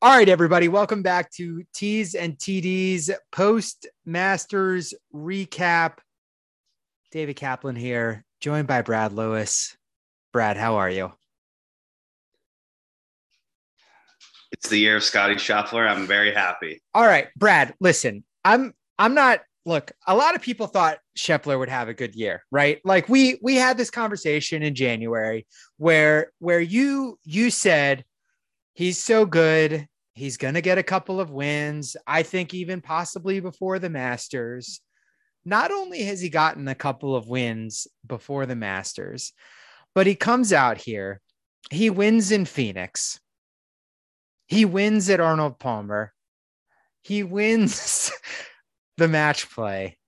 All right, everybody, welcome back to T's and TD's post Masters recap. David Kaplan here, joined by Brad Lewis. Brad, how are you? It's the year of Scottie Scheffler. I'm very happy. All right, Brad, listen, I'm I'm not look, a lot of people thought Scheffler would have a good year, right? Like we we had this conversation in January where where you you said he's so good. He's going to get a couple of wins. I think even possibly before the Masters. Not only has he gotten a couple of wins before the Masters, but he comes out here. He wins in Phoenix. He wins at Arnold Palmer. He wins the match play.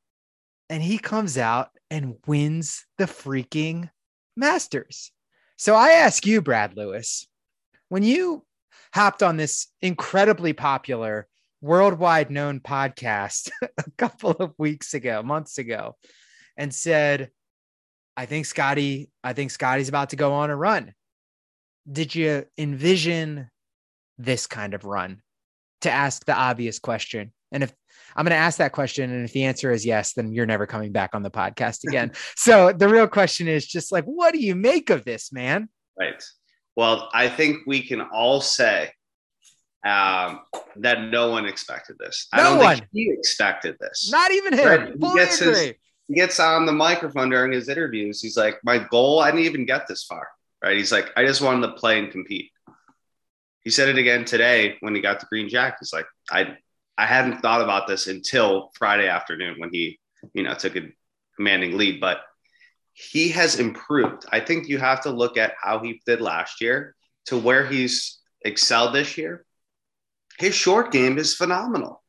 And he comes out and wins the freaking Masters. So I ask you, Brad Lewis, when you hopped on this incredibly popular, worldwide known podcast a couple of weeks ago, months ago, and said, I think Scottie, I think Scottie's about to go on a run. Did you envision this kind of run? To ask the obvious question. And if I'm going to ask that question, and if the answer is yes, then you're never coming back on the podcast again. so the real question is just like, what do you make of this, man? Right. Well, I think we can all say um, that no one expected this. No I don't one. think he expected this. Not even him. Right. He gets his- He gets on the microphone during his interviews. He's like, "My goal, I didn't even get this far." Right? He's like, "I just wanted to play and compete." He said it again today when he got the green jacket. He's like, "I, I hadn't thought about this until Friday afternoon when he, you know, took a commanding lead, but." He has improved. I think you have to look at how he did last year to where he's excelled this year. His short game is phenomenal.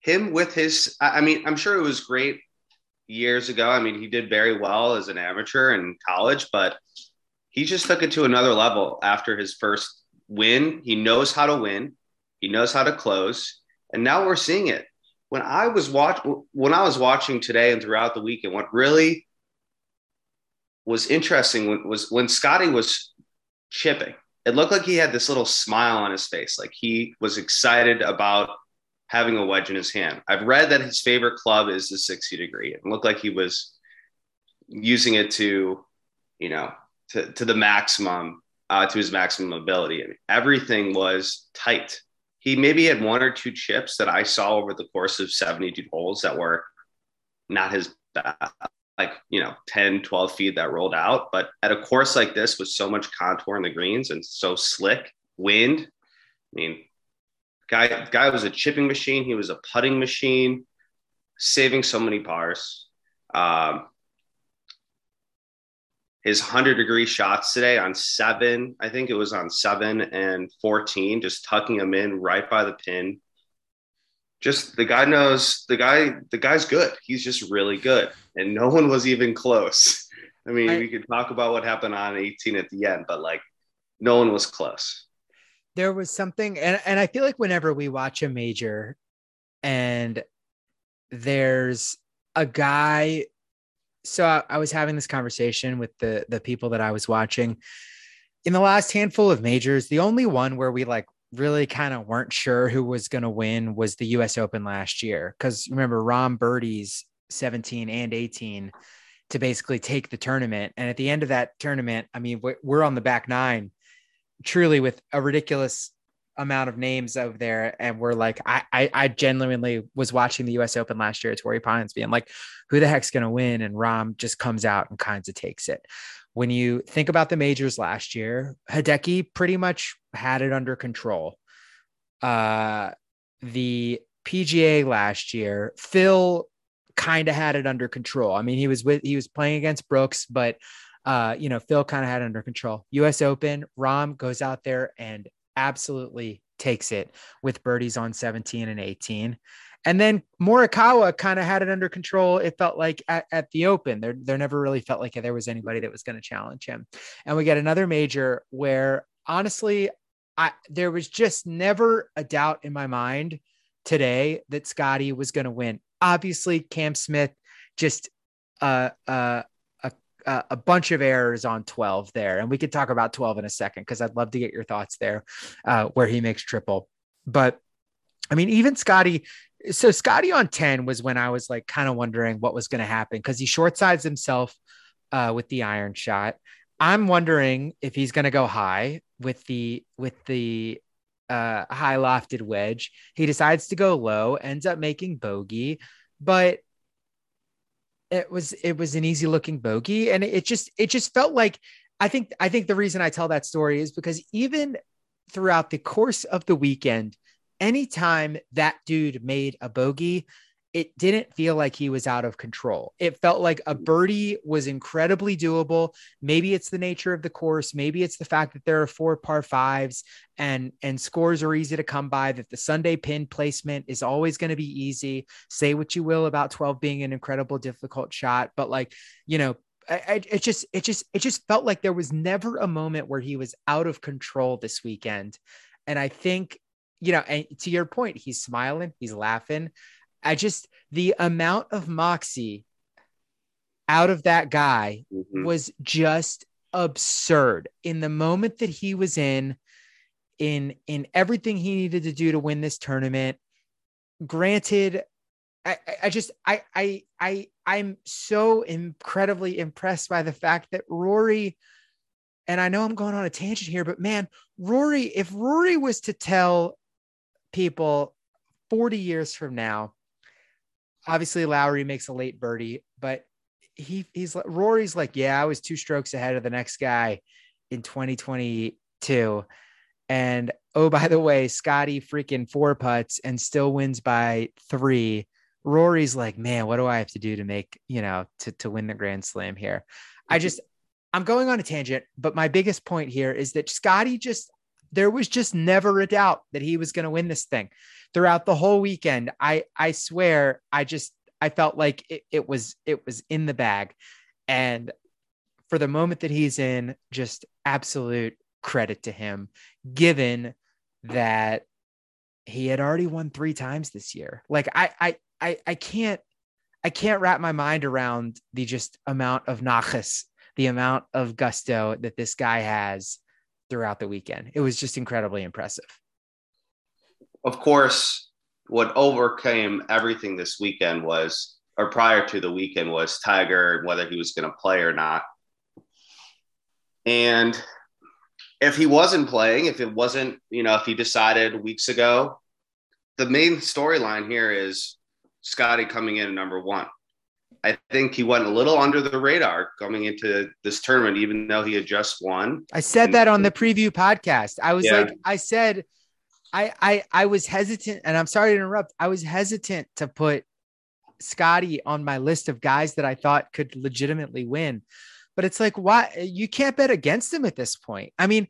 Him with his, I mean, I'm sure it was great years ago. I mean, he did very well as an amateur in college, but he just took it to another level after his first win. He knows how to win, he knows how to close, and now we're seeing it. When I was watch when I was watching today and throughout the weekend, what really was interesting when, was when Scottie was chipping. It looked like he had this little smile on his face, like he was excited about having a wedge in his hand. I've read that his favorite club is the 60 degree. It looked like he was using it to, you know, to, to the maximum, uh, to his maximum ability. And everything was tight. He maybe had one or two chips that I saw over the course of 72 holes that were not his best, like, you know, 10, 12 feet that rolled out. But at a course like this with so much contour in the greens and so slick wind, I mean, Guy, guy was a chipping machine. He was a putting machine, saving so many pars. Um, his 100 degree shots today on seven, I think it was on seven and 14, just tucking them in right by the pin. Just the guy knows the guy, the guy's good. He's just really good. And no one was even close. I mean, I- we could talk about what happened on 18 at the end, but like no one was close. there was something and, and i feel like whenever we watch a major and there's a guy so I, I was having this conversation with the the people that i was watching in the last handful of majors the only one where we like really kind of weren't sure who was going to win was the us open last year because remember rahm birdies 17 and 18 to basically take the tournament. And at the end of that tournament i mean we're, we're on the back nine truly with a ridiculous amount of names over there. And we're like, I, I, I genuinely was watching the US Open last year at Torrey Pines being like, who the heck's going to win? And Rahm just comes out and kinds of takes it. When you think about the majors last year, Hideki pretty much had it under control. Uh, the PGA last year, Phil kind of had it under control. I mean, he was with, he was playing against Brooks, but uh, you know, Phil kind of had it under control. US Open, Rahm goes out there and absolutely takes it with birdies on 17 and 18. And then Morikawa kind of had it under control. It felt like at, at the Open, there, there never really felt like there was anybody that was going to challenge him. And we get another major where honestly, I there was just never a doubt in my mind today that Scottie was going to win. Obviously, Cam Smith just uh uh uh, a bunch of errors on 12 there. And we could talk about 12 in a second because I'd love to get your thoughts there uh, where he makes triple. But I mean, even Scottie. So Scottie on 10 was when I was like kind of wondering what was going to happen because he short sides himself uh, with the iron shot. I'm wondering if he's going to go high with the with the uh, high lofted wedge. He decides to go low, ends up making bogey, but it was it was an easy looking bogey, and it just it just felt like I think I think the reason I tell that story is because even throughout the course of the weekend, anytime that dude made a bogey, it didn't feel like he was out of control. It felt like a mm. birdie was incredibly doable. Maybe it's the nature of the course. Maybe it's the fact that there are four par fives and and scores are easy to come by. That the Sunday pin placement is always going to be easy. Say what you will about twelve being an incredible difficult shot, but like you know. I, I, it just, it just, it just felt like there was never a moment where he was out of control this weekend, and I think, you know, and to your point, he's smiling, he's laughing. I just the amount of moxie out of that guy mm-hmm. was just absurd in the moment that he was in in in everything he needed to do to win this tournament granted I, I just I I I I'm so incredibly impressed by the fact that Rory and I know I'm going on a tangent here but man Rory if Rory was to tell people 40 years from now obviously Lowry makes a late birdie, but he he's Rory's like, yeah, I was two strokes ahead of the next guy in 2022. And oh, by the way, Scottie freaking four putts and still wins by three. Rory's like, man, what do I have to do to make, you know, to, to win the Grand Slam here? I just, I'm going on a tangent, but my biggest point here is that Scottie just, there was just never a doubt that he was going to win this thing throughout the whole weekend. I I swear I just I felt like it, it was it was in the bag. And for the moment that he's in, just absolute credit to him, given that he had already won three times this year. Like I I I, I can't I can't wrap my mind around the just amount of nachas, the amount of gusto that this guy has throughout the weekend. It was just incredibly impressive of course, what overcame everything this weekend was, or prior to the weekend, was Tiger whether he was going to play or not. And if he wasn't playing, if it wasn't, you know, if he decided weeks ago, the main storyline here is Scottie coming in at number one. I think he went a little under the radar coming into this tournament, even though he had just won. I said that on the preview podcast. I was yeah. like, I said, I, I I was hesitant, and I'm sorry to interrupt. I was hesitant to put Scottie on my list of guys that I thought could legitimately win, but it's like, why you can't bet against him at this point? I mean,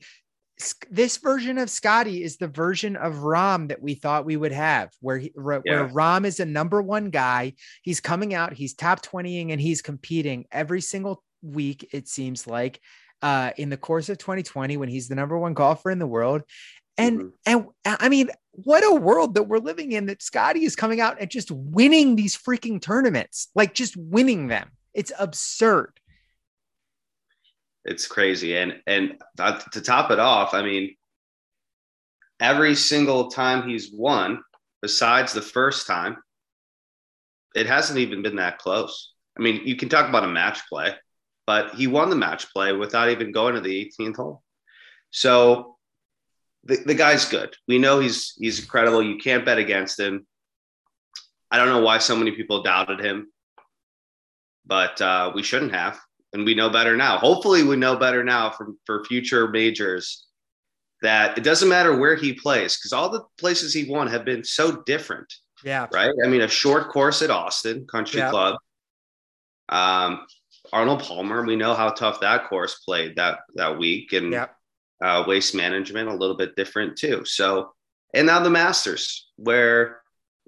this version of Scottie is the version of Rahm that we thought we would have, where he, where yeah. Rahm is a number one guy. He's coming out, he's top 20ing, and he's competing every single week, it seems like. Uh, in the course of 2020, when he's the number one golfer in the world, and mm-hmm. and I mean, what a world that we're living in that Scottie is coming out and just winning these freaking tournaments, like just winning them. It's absurd. It's crazy. And and to top it off, I mean, every single time he's won, besides the first time, it hasn't even been that close. I mean, you can talk about a match play, but he won the match play without even going to the 18th hole. So the, the guy's good. We know he's he's incredible. You can't bet against him. I don't know why so many people doubted him, but uh, we shouldn't have, and we know better now. Hopefully, we know better now for for future majors that it doesn't matter where he plays because all the places he won have been so different. Yeah. Right. I mean, a short course at Austin Country yeah. Club. Um, Arnold Palmer. We know how tough that course played that that week, and yeah uh, waste management a little bit different too. So, and now the Masters, where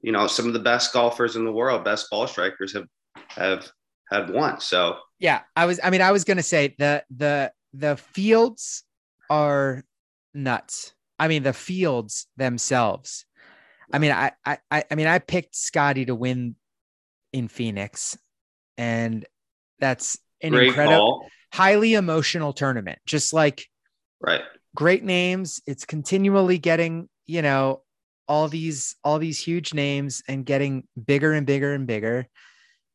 you know some of the best golfers in the world, best ball strikers have have had won. So yeah, I was. I mean, I was gonna say the the the fields are nuts. I mean, the fields themselves. I mean, I I I mean, I picked Scottie to win in Phoenix, and that's an Great incredible, ball. highly emotional tournament. Just like Right. Great names. It's continually getting, you know, all these all these huge names and getting bigger and bigger and bigger.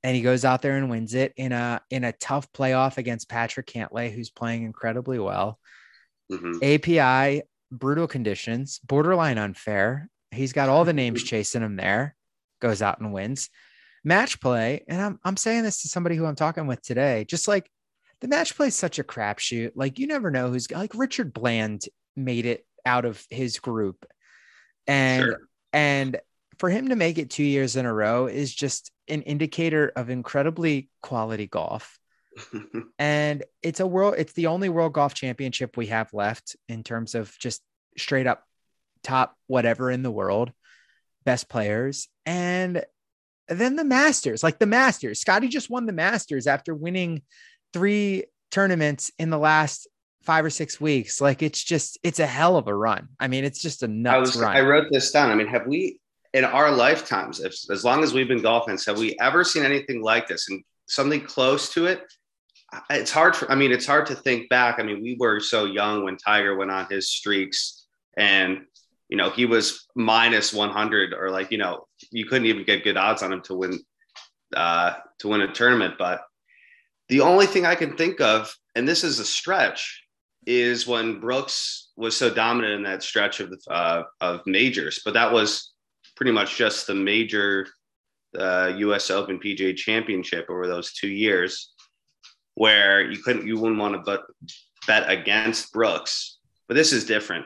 And he goes out there and wins it in a in a tough playoff against Patrick Cantlay, who's playing incredibly well. Mhm. API, brutal conditions, borderline unfair. He's got all the names chasing him there. Goes out and wins. Match play, and I'm I'm saying this to somebody who I'm talking with today. Just like the match play is such a crapshoot. Like you never know who's like Richard Bland made it out of his group, and Sure. and for him to make it two years in a row is just an indicator of incredibly quality golf. And it's a world it's the only world golf championship we have left in terms of just straight up top whatever in the world best players. And then the masters like the masters scottie just won the masters after winning three tournaments in the last five or six weeks. Like it's just it's a hell of a run. I mean it's just a nuts was run. I wrote this down. I mean, have we in our lifetimes, if, as long as we've been golfing, have we ever seen anything like this and something close to it? It's hard for I mean, it's hard to think back. I mean, we were so young when Tiger went on his streaks and you know, he was minus 100 or like, you know, you couldn't even get good odds on him to win uh to win a tournament, but the only thing I can think of and this is a stretch is when Brooks was so dominant in that stretch of uh, of majors, but that was pretty much just the major uh, U.S. Open PGA Championship over those two years, where you couldn't you wouldn't want to but bet against Brooks. But this is different.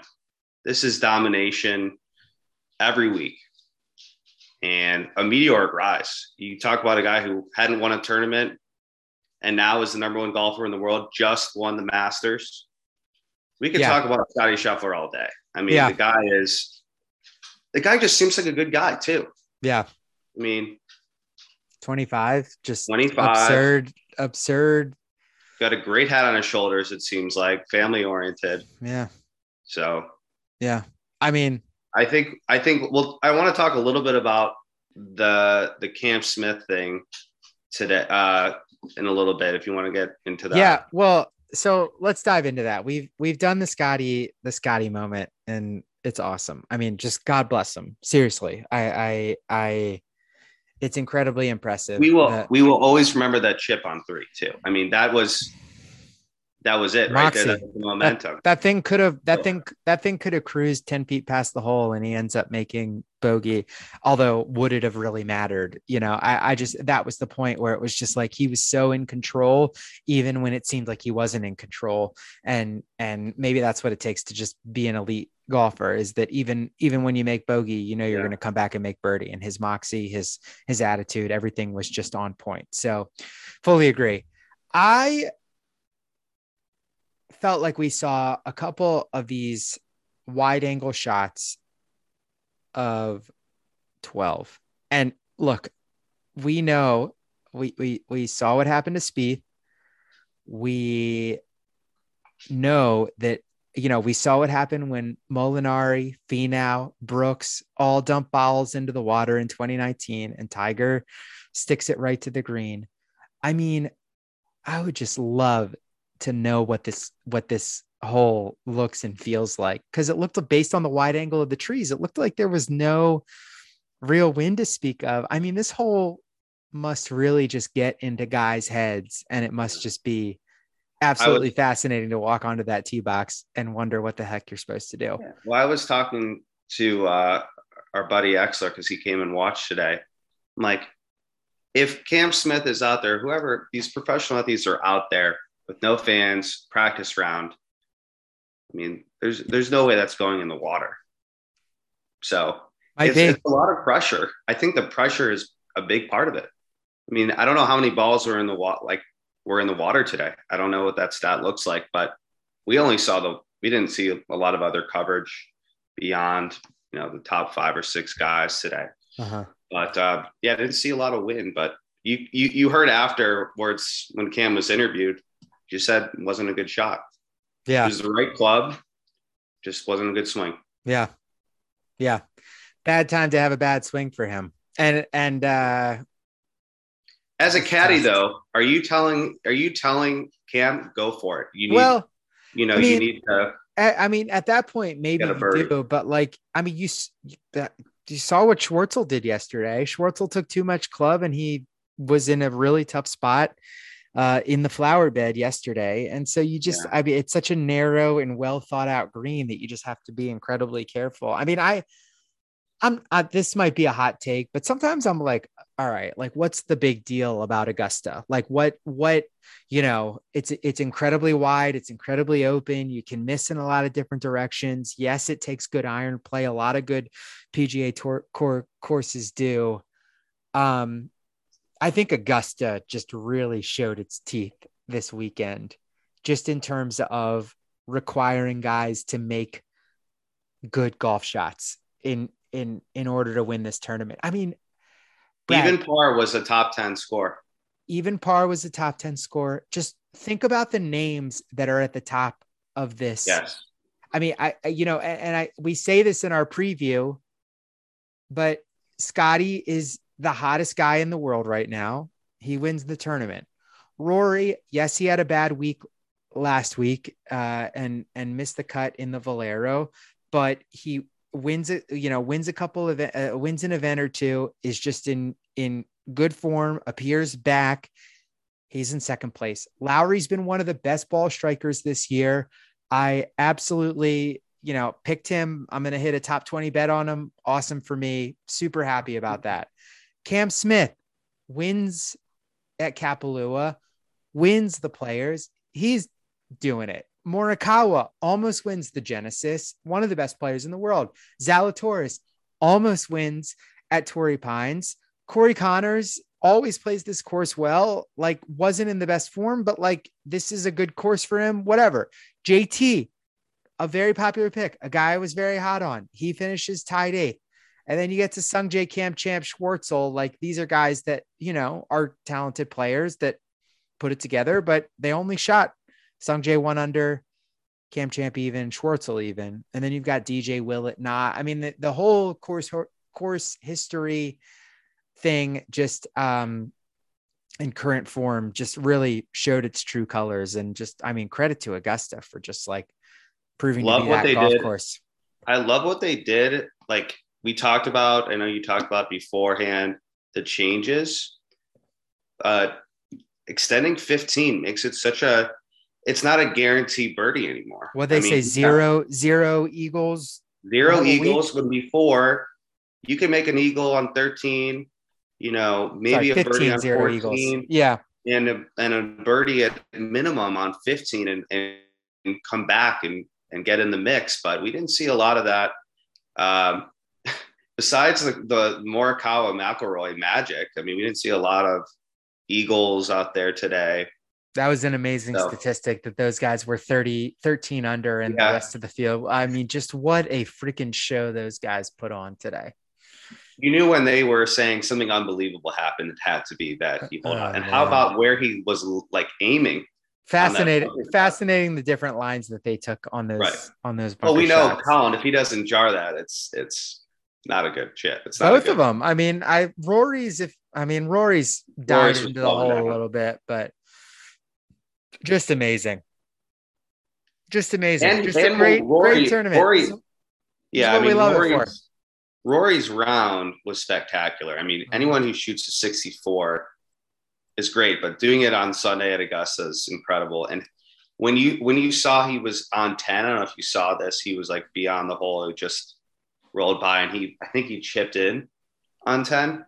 This is domination every week and a meteoric rise. You talk about a guy who hadn't won a tournament and now is the number one golfer in the world, just won the Masters. We could Yeah. talk about Scottie Scheffler all day. I mean, Yeah. the guy is the guy just seems like a good guy too. yeah I mean, 25 just 25. absurd absurd got a great hat on his shoulders, it seems like, family oriented. yeah So yeah i mean I think I think well, I want to talk a little bit about the the Cam Smith thing today uh in a little bit if you want to get into that. Yeah, well, so let's dive into that. We've we've done the Scottie the Scottie moment, and it's awesome. I mean, just God bless him. Seriously, I I I, it's incredibly impressive. we will that- we will always remember that chip on three too. I mean, that was that was it right there. That the momentum. that thing could have that thing that thing could have cruised 10 feet past the hole and he ends up making bogey although would it have really mattered you know I, I just that was the point where it was just like he was so in control even when it seemed like he wasn't in control and and maybe that's what it takes to just be an elite golfer is that even even when you make bogey you know you're Yeah. going to come back and make birdie and his moxie his his attitude everything was just on point. So fully agree. I felt like we saw a couple of these wide angle shots of 12 and look we know we we we saw what happened to Spieth. We know that you know we saw what happened when Molinari, Finau, Brooks all dump balls into the water in 2019 and Tiger sticks it right to the green. I mean i would just love to know what this what this hole looks and feels like because it looked based on the wide angle of the trees it looked like there was no real wind to speak of. I mean this hole must really just get into guys heads and it must just be absolutely fascinating to walk onto that tee box and wonder what the heck you're supposed to do Well, I was talking to uh, our buddy Exler because he came and watched today. I'm like, if Cam Smith is out there, whoever these professional athletes are out there with no fans, practice round. I mean, there's there's no way that's going in the water. So might it's, be it's a lot of pressure. I think the pressure is a big part of it. I mean, I don't know how many balls were in the water, like were in the water today. I don't know what that stat looks like, but we only saw the we didn't see a lot of other coverage beyond you know the top five or six guys today. uh-huh. But uh, yeah, I didn't see a lot of wind. But you you you heard afterwards when Cam was interviewed, you said it wasn't a good shot. Yeah, It was the right club, just wasn't a good swing. Yeah. Yeah. Bad time to have a bad swing for him. And and uh As a caddy, though, are you telling are you telling Cam go for it? You need well, you know I you need to I, mean, at that point, maybe you do, but like, I mean, you that you saw what Schwartzel did yesterday. Schwartzel took too much club, and he was in a really tough spot uh, in the flower bed yesterday. And so you just, I mean, it's such a narrow and well thought out green that you just have to be incredibly careful. I mean, I, I'm, this might be a hot take, but sometimes I'm like, all right, like, what's the big deal about Augusta? Like, what, what, you know, it's, it's incredibly wide, it's incredibly open. You can miss in a lot of different directions. Yes, it takes good iron play. A lot of good PGA tour core courses do. Um, I think Augusta just really showed its teeth this weekend, just in terms of requiring guys to make good golf shots in in in order to win this tournament. I mean, Brad, Even par was a top 10 score. even par was a top 10 score. Just think about the names that are at the top of this. Yes. I mean, I, you know, and, and I we say this in our preview, but Scottie is the hottest guy in the world right now. He wins the tournament. Rory, yes, he had a bad week last week uh, and and missed the cut in the Valero, but he wins it. You know, wins a couple of uh, wins an event or two. Is just in in good form. Appears back. He's in second place. Lowry's been one of the best ball strikers this year. I absolutely, you know, picked him. I'm going to hit a top 20 bet on him. Awesome for me. Super happy about that. Cam Smith wins at Kapalua, wins the players. He's doing it. Morikawa almost wins the Genesis, one of the best players in the world. Zalatoris almost wins at Torrey Pines. Corey Conners always plays this course well, like wasn't in the best form, but like this is a good course for him, whatever. JT, a very popular pick, a guy I was very hot on. He finishes tied eighth. And then you get to Sung J Cam Champ Schwartzel. Like these are guys that, you know, are talented players that put it together, but they only shot Sungjae one under, Cam Champ even, Schwartzel even. And then you've got DJ Willett not. I mean, the, the whole course course history thing just um in current form just really showed its true colors and just I mean credit to Augusta for just like proving Love to be what they golf did. course. I love what they did. Like we talked about, I know you talked about beforehand the changes. Uh, extending 15 makes it such a. It's not a guaranteed birdie anymore. What they I mean, say you got zero zero eagles. zero eagles week. eagles when before you can make an eagle on 13. You know, maybe Sorry, a birdie 15 on zero 14 eagles. Yeah. and a, and a birdie at minimum on 15 and, and, and come back and, and get in the mix. But we didn't see a lot of that. Um, besides the, the Morikawa McIlroy magic, I mean, we didn't see a lot of Eagles out there today. That was an amazing So- statistic that those guys were 30, 13 under and Yeah. the rest of the field. I mean, just what a freaking show those guys put on today. You knew when they were saying something unbelievable happened, it had to be that he pulled Oh. And how about where he was like aiming? Fascinating, fascinating the different lines that they took on those Right. on those. Well, we know shots. Collin, if he doesn't jar that, it's it's not a good chip. It's not both good- of them. I mean, I Rory's if I mean Rory's died Rory's into the hole a little bit, but just amazing. Just amazing. And- just a great, Rory- great tournament. Rory- Yeah, I we mean, love it for. Rory's, Rory's round was spectacular. I mean, Mm-hmm. anyone who shoots a 64 is great, but doing it on Sunday at Augusta is incredible. And when you when you saw he was on 10, I don't know if you saw this, he was like beyond the hole. It just rolled by, and he I think he chipped in on 10.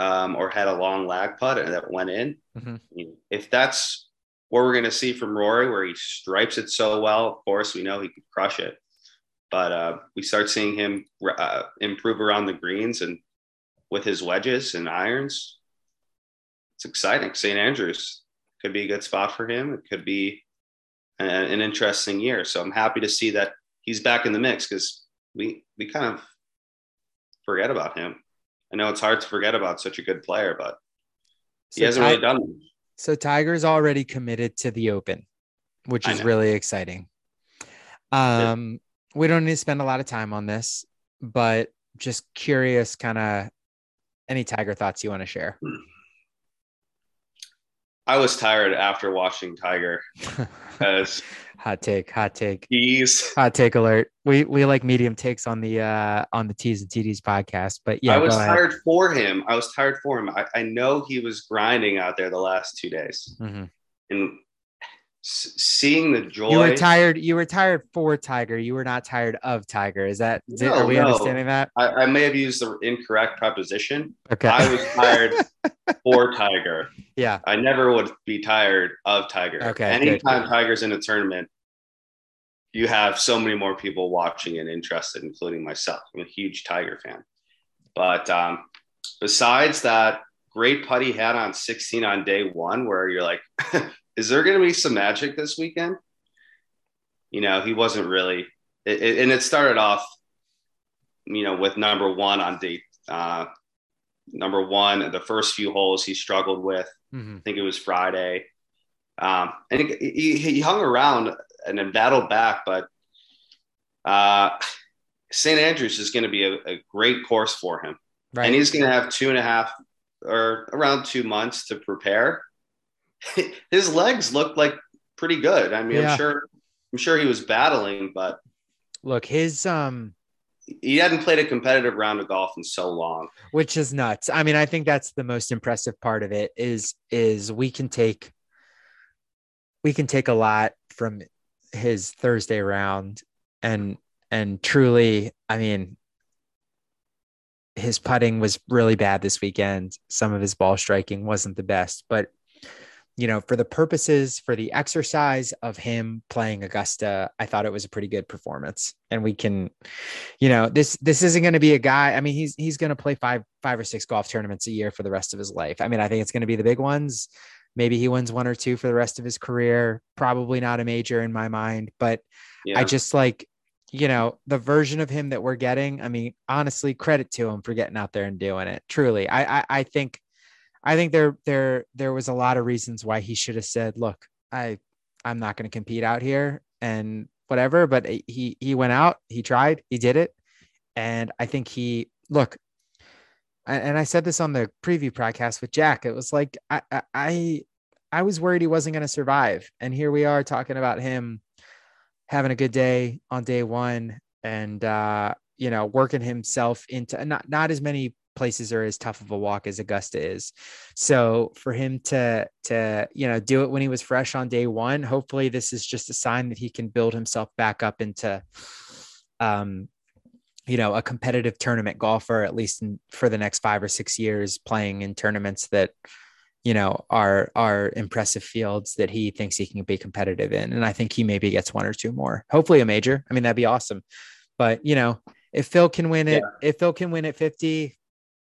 Um, or had a long lag putt that went in. Mhm. Mean, if that's what we're going to see from Rory, where he stripes it so well, of course, we know he could crush it. But uh, we start seeing him uh, improve around the greens and with his wedges and irons. It's exciting. St. Andrews could be a good spot for him. It could be a- an interesting year. So I'm happy to see that he's back in the mix because we we kind of forget about him. I know it's hard to forget about such a good player, but he So hasn't Ti- really done much. So Tiger's already committed to the Open, which is really exciting. Um, we don't need to spend a lot of time on this, but just curious, kind of any Tiger thoughts you want to share. I was tired after watching Tiger because Hot take, hot take, He's. hot take alert. We we like medium takes on the uh on the T's and TDs podcast, but yeah, I was go ahead. tired for him. I was tired for him. I, I know he was grinding out there the last two days, Mhm. and s- seeing the joy. You were tired. You were tired for Tiger. You were not tired of Tiger. Is that? No, are we no. understanding that? I, I may have used the incorrect preposition. Okay. I was tired for Tiger. yeah. I never would be tired of Tiger. Okay, Anytime good. Tiger's in a tournament, you have so many more people watching and interested, including myself. I'm a huge Tiger fan. But um, besides that great putt he had on 16 on day one, where you're like, is there going to be some magic this weekend? You know, he wasn't really, it, it- and it started off, you know, with number one on day, uh, number one, the first few holes he struggled with. Mhm. I think it was Friday. Um, and he, he, he hung around and then battled back, but uh, St. Andrews is going to be a, a great course for him. Right. And he's going to have two and a half or around two months to prepare. His legs looked like pretty good. I mean, Yeah. I'm sure, I'm sure he was battling, but Look, his um, he hadn't played a competitive round of golf in so long. which is nuts. I mean, I think that's the most impressive part of it is is we can take we can take a lot from his Thursday round and and truly, I mean, his putting was really bad this weekend. Some of his ball striking wasn't the best, but you know, for the purposes for the exercise of him playing Augusta, I thought it was a pretty good performance. And we can, you know, this this isn't going to be a guy. I mean, he's he's going to play five five or six golf tournaments a year for the rest of his life. I mean, I think it's going to be the big ones. Maybe he wins one or two for the rest of his career. Probably not a major in my mind, but Yeah. I just like, you know, the version of him that we're getting. I mean, honestly, credit to him for getting out there and doing it. Truly, I I, I think, I think there there there was a lot of reasons why he should have said, "Look, I I'm not going to compete out here and whatever." But he he went out, he tried, he did it, and I think he look. And I said this on the preview podcast with Jack. It was like I I I, I was worried he wasn't going to survive, and here we are talking about him having a good day on day one and uh you know working himself into not not as many places are as tough of a walk as augusta is. So for him to to you know do it when he was fresh on day one hopefully this is just a sign that he can build himself back up into um you know a competitive tournament golfer at least in, for the next five or six years playing in tournaments that you know are are impressive fields that he thinks he can be competitive in. And i think he maybe gets one or two more. Hopefully a major. I mean that'd be awesome. But you know if phil can win it if phil can win at 50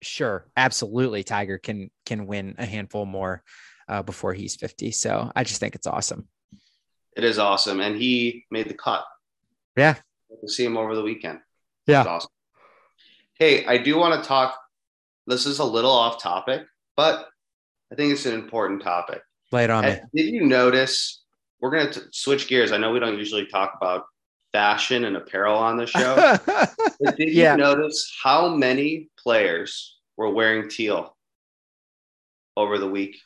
sure absolutely tiger can can win a handful more uh, before he's 50 so i just think it's awesome It is awesome. And he made the cut. yeah We'll see him over the weekend. Yeah. It's awesome. Hey, I do want to talk. This is a little off topic, but I think it's an important topic. lay it on me did you notice? We're going to switch gears. I know we don't usually talk about fashion and apparel on the show. did Yeah. you notice how many players were wearing teal over the week?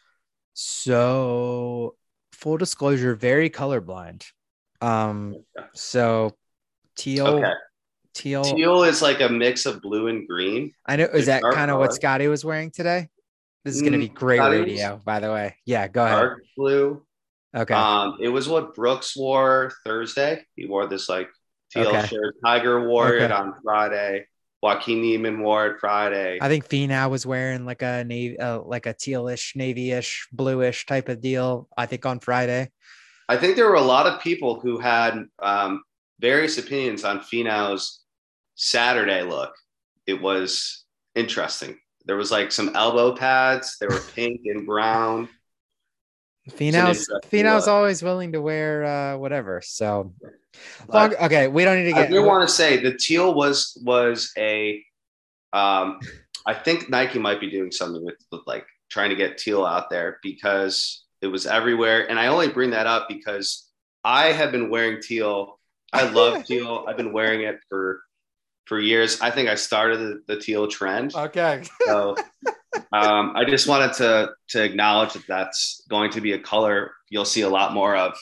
so full disclosure very colorblind um so teal Okay. teal, Teal is like a mix of blue and green. i know is that kind of what scottie was wearing today this is going to be Mm, great Scottie was- radio by the way yeah go ahead Dark blue. Okay Um, it was what Brooks wore Thursday. He wore this like teal Okay. shirt. Tiger wore it on Friday. Joaquin Niemann wore it Friday. i think Finau was wearing like a navy uh, like a tealish navy-ish bluish type of deal i think on friday I think there were a lot of people who had um, various opinions on Finau's Saturday look. It was interesting. There was like some elbow pads. They were pink and brown. Finau's Finau's always willing to wear uh whatever so But- okay we don't need to get. I do want to say the teal was was a. Um, I think Nike might be doing something with, with like trying to get teal out there because it was everywhere, and I only bring that up because I have been wearing teal. I love teal. I've been wearing it for for years. I think I started the, the teal trend. okay So um, I just wanted to to acknowledge that that's going to be a color you'll see a lot more of,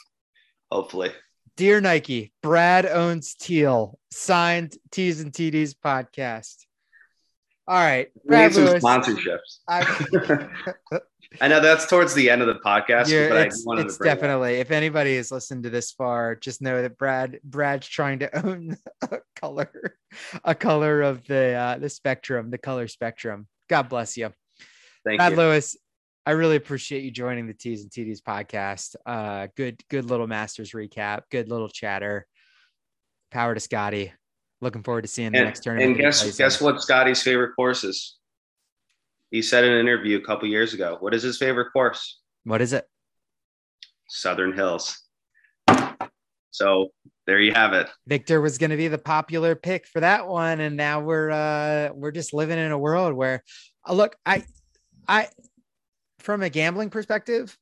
hopefully. Dear Nike, Brad owns Teal, signed T's and TDs podcast. All right, We Brad need some Lewis. sponsorships. I, I know that's towards the end of the podcast, you're- but I it's, wanted it's to it definitely. If anybody has listened to this far, just know that Brad Brad's trying to own a color, a color of the uh, the spectrum, the color spectrum. God bless you. Thank you. Lewis, I really appreciate you joining the T's and TDs podcast. Uh, good, good little Masters recap. Good little chatter. Power to Scottie. Looking forward to seeing the And, next tournament. and guess guess what Scottie's favorite course is? He said in an interview a couple years ago. What is his favorite course? What is it? Southern Hills. So there you have it. Victor was going to be the popular pick for that one, and now we're uh, we're just living in a world where, uh, look, I, I, from a gambling perspective,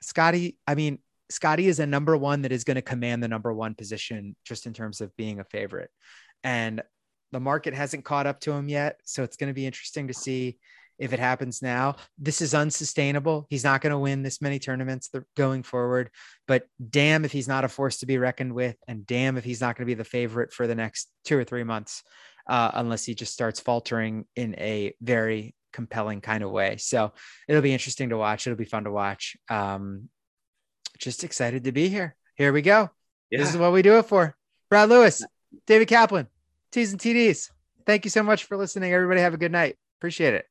Scottie. I mean, Scottie is a number one that is going to command the number one position just in terms of being a favorite, and the market hasn't caught up to him yet. So it's going to be interesting to see if it happens now. This is unsustainable. He's not going to win this many tournaments going forward. But damn if he's not a force to be reckoned with, and damn if he's not going to be the favorite for the next two or three months, uh, unless he just starts faltering in a very compelling kind of way. So it'll be interesting to watch. It'll be fun to watch. Um, just excited to be here. Here we go. Yeah. This is what we do it for. Brad Lewis, David Kaplan, T's and TDs. Thank you so much for listening. Everybody have a good night. Appreciate it.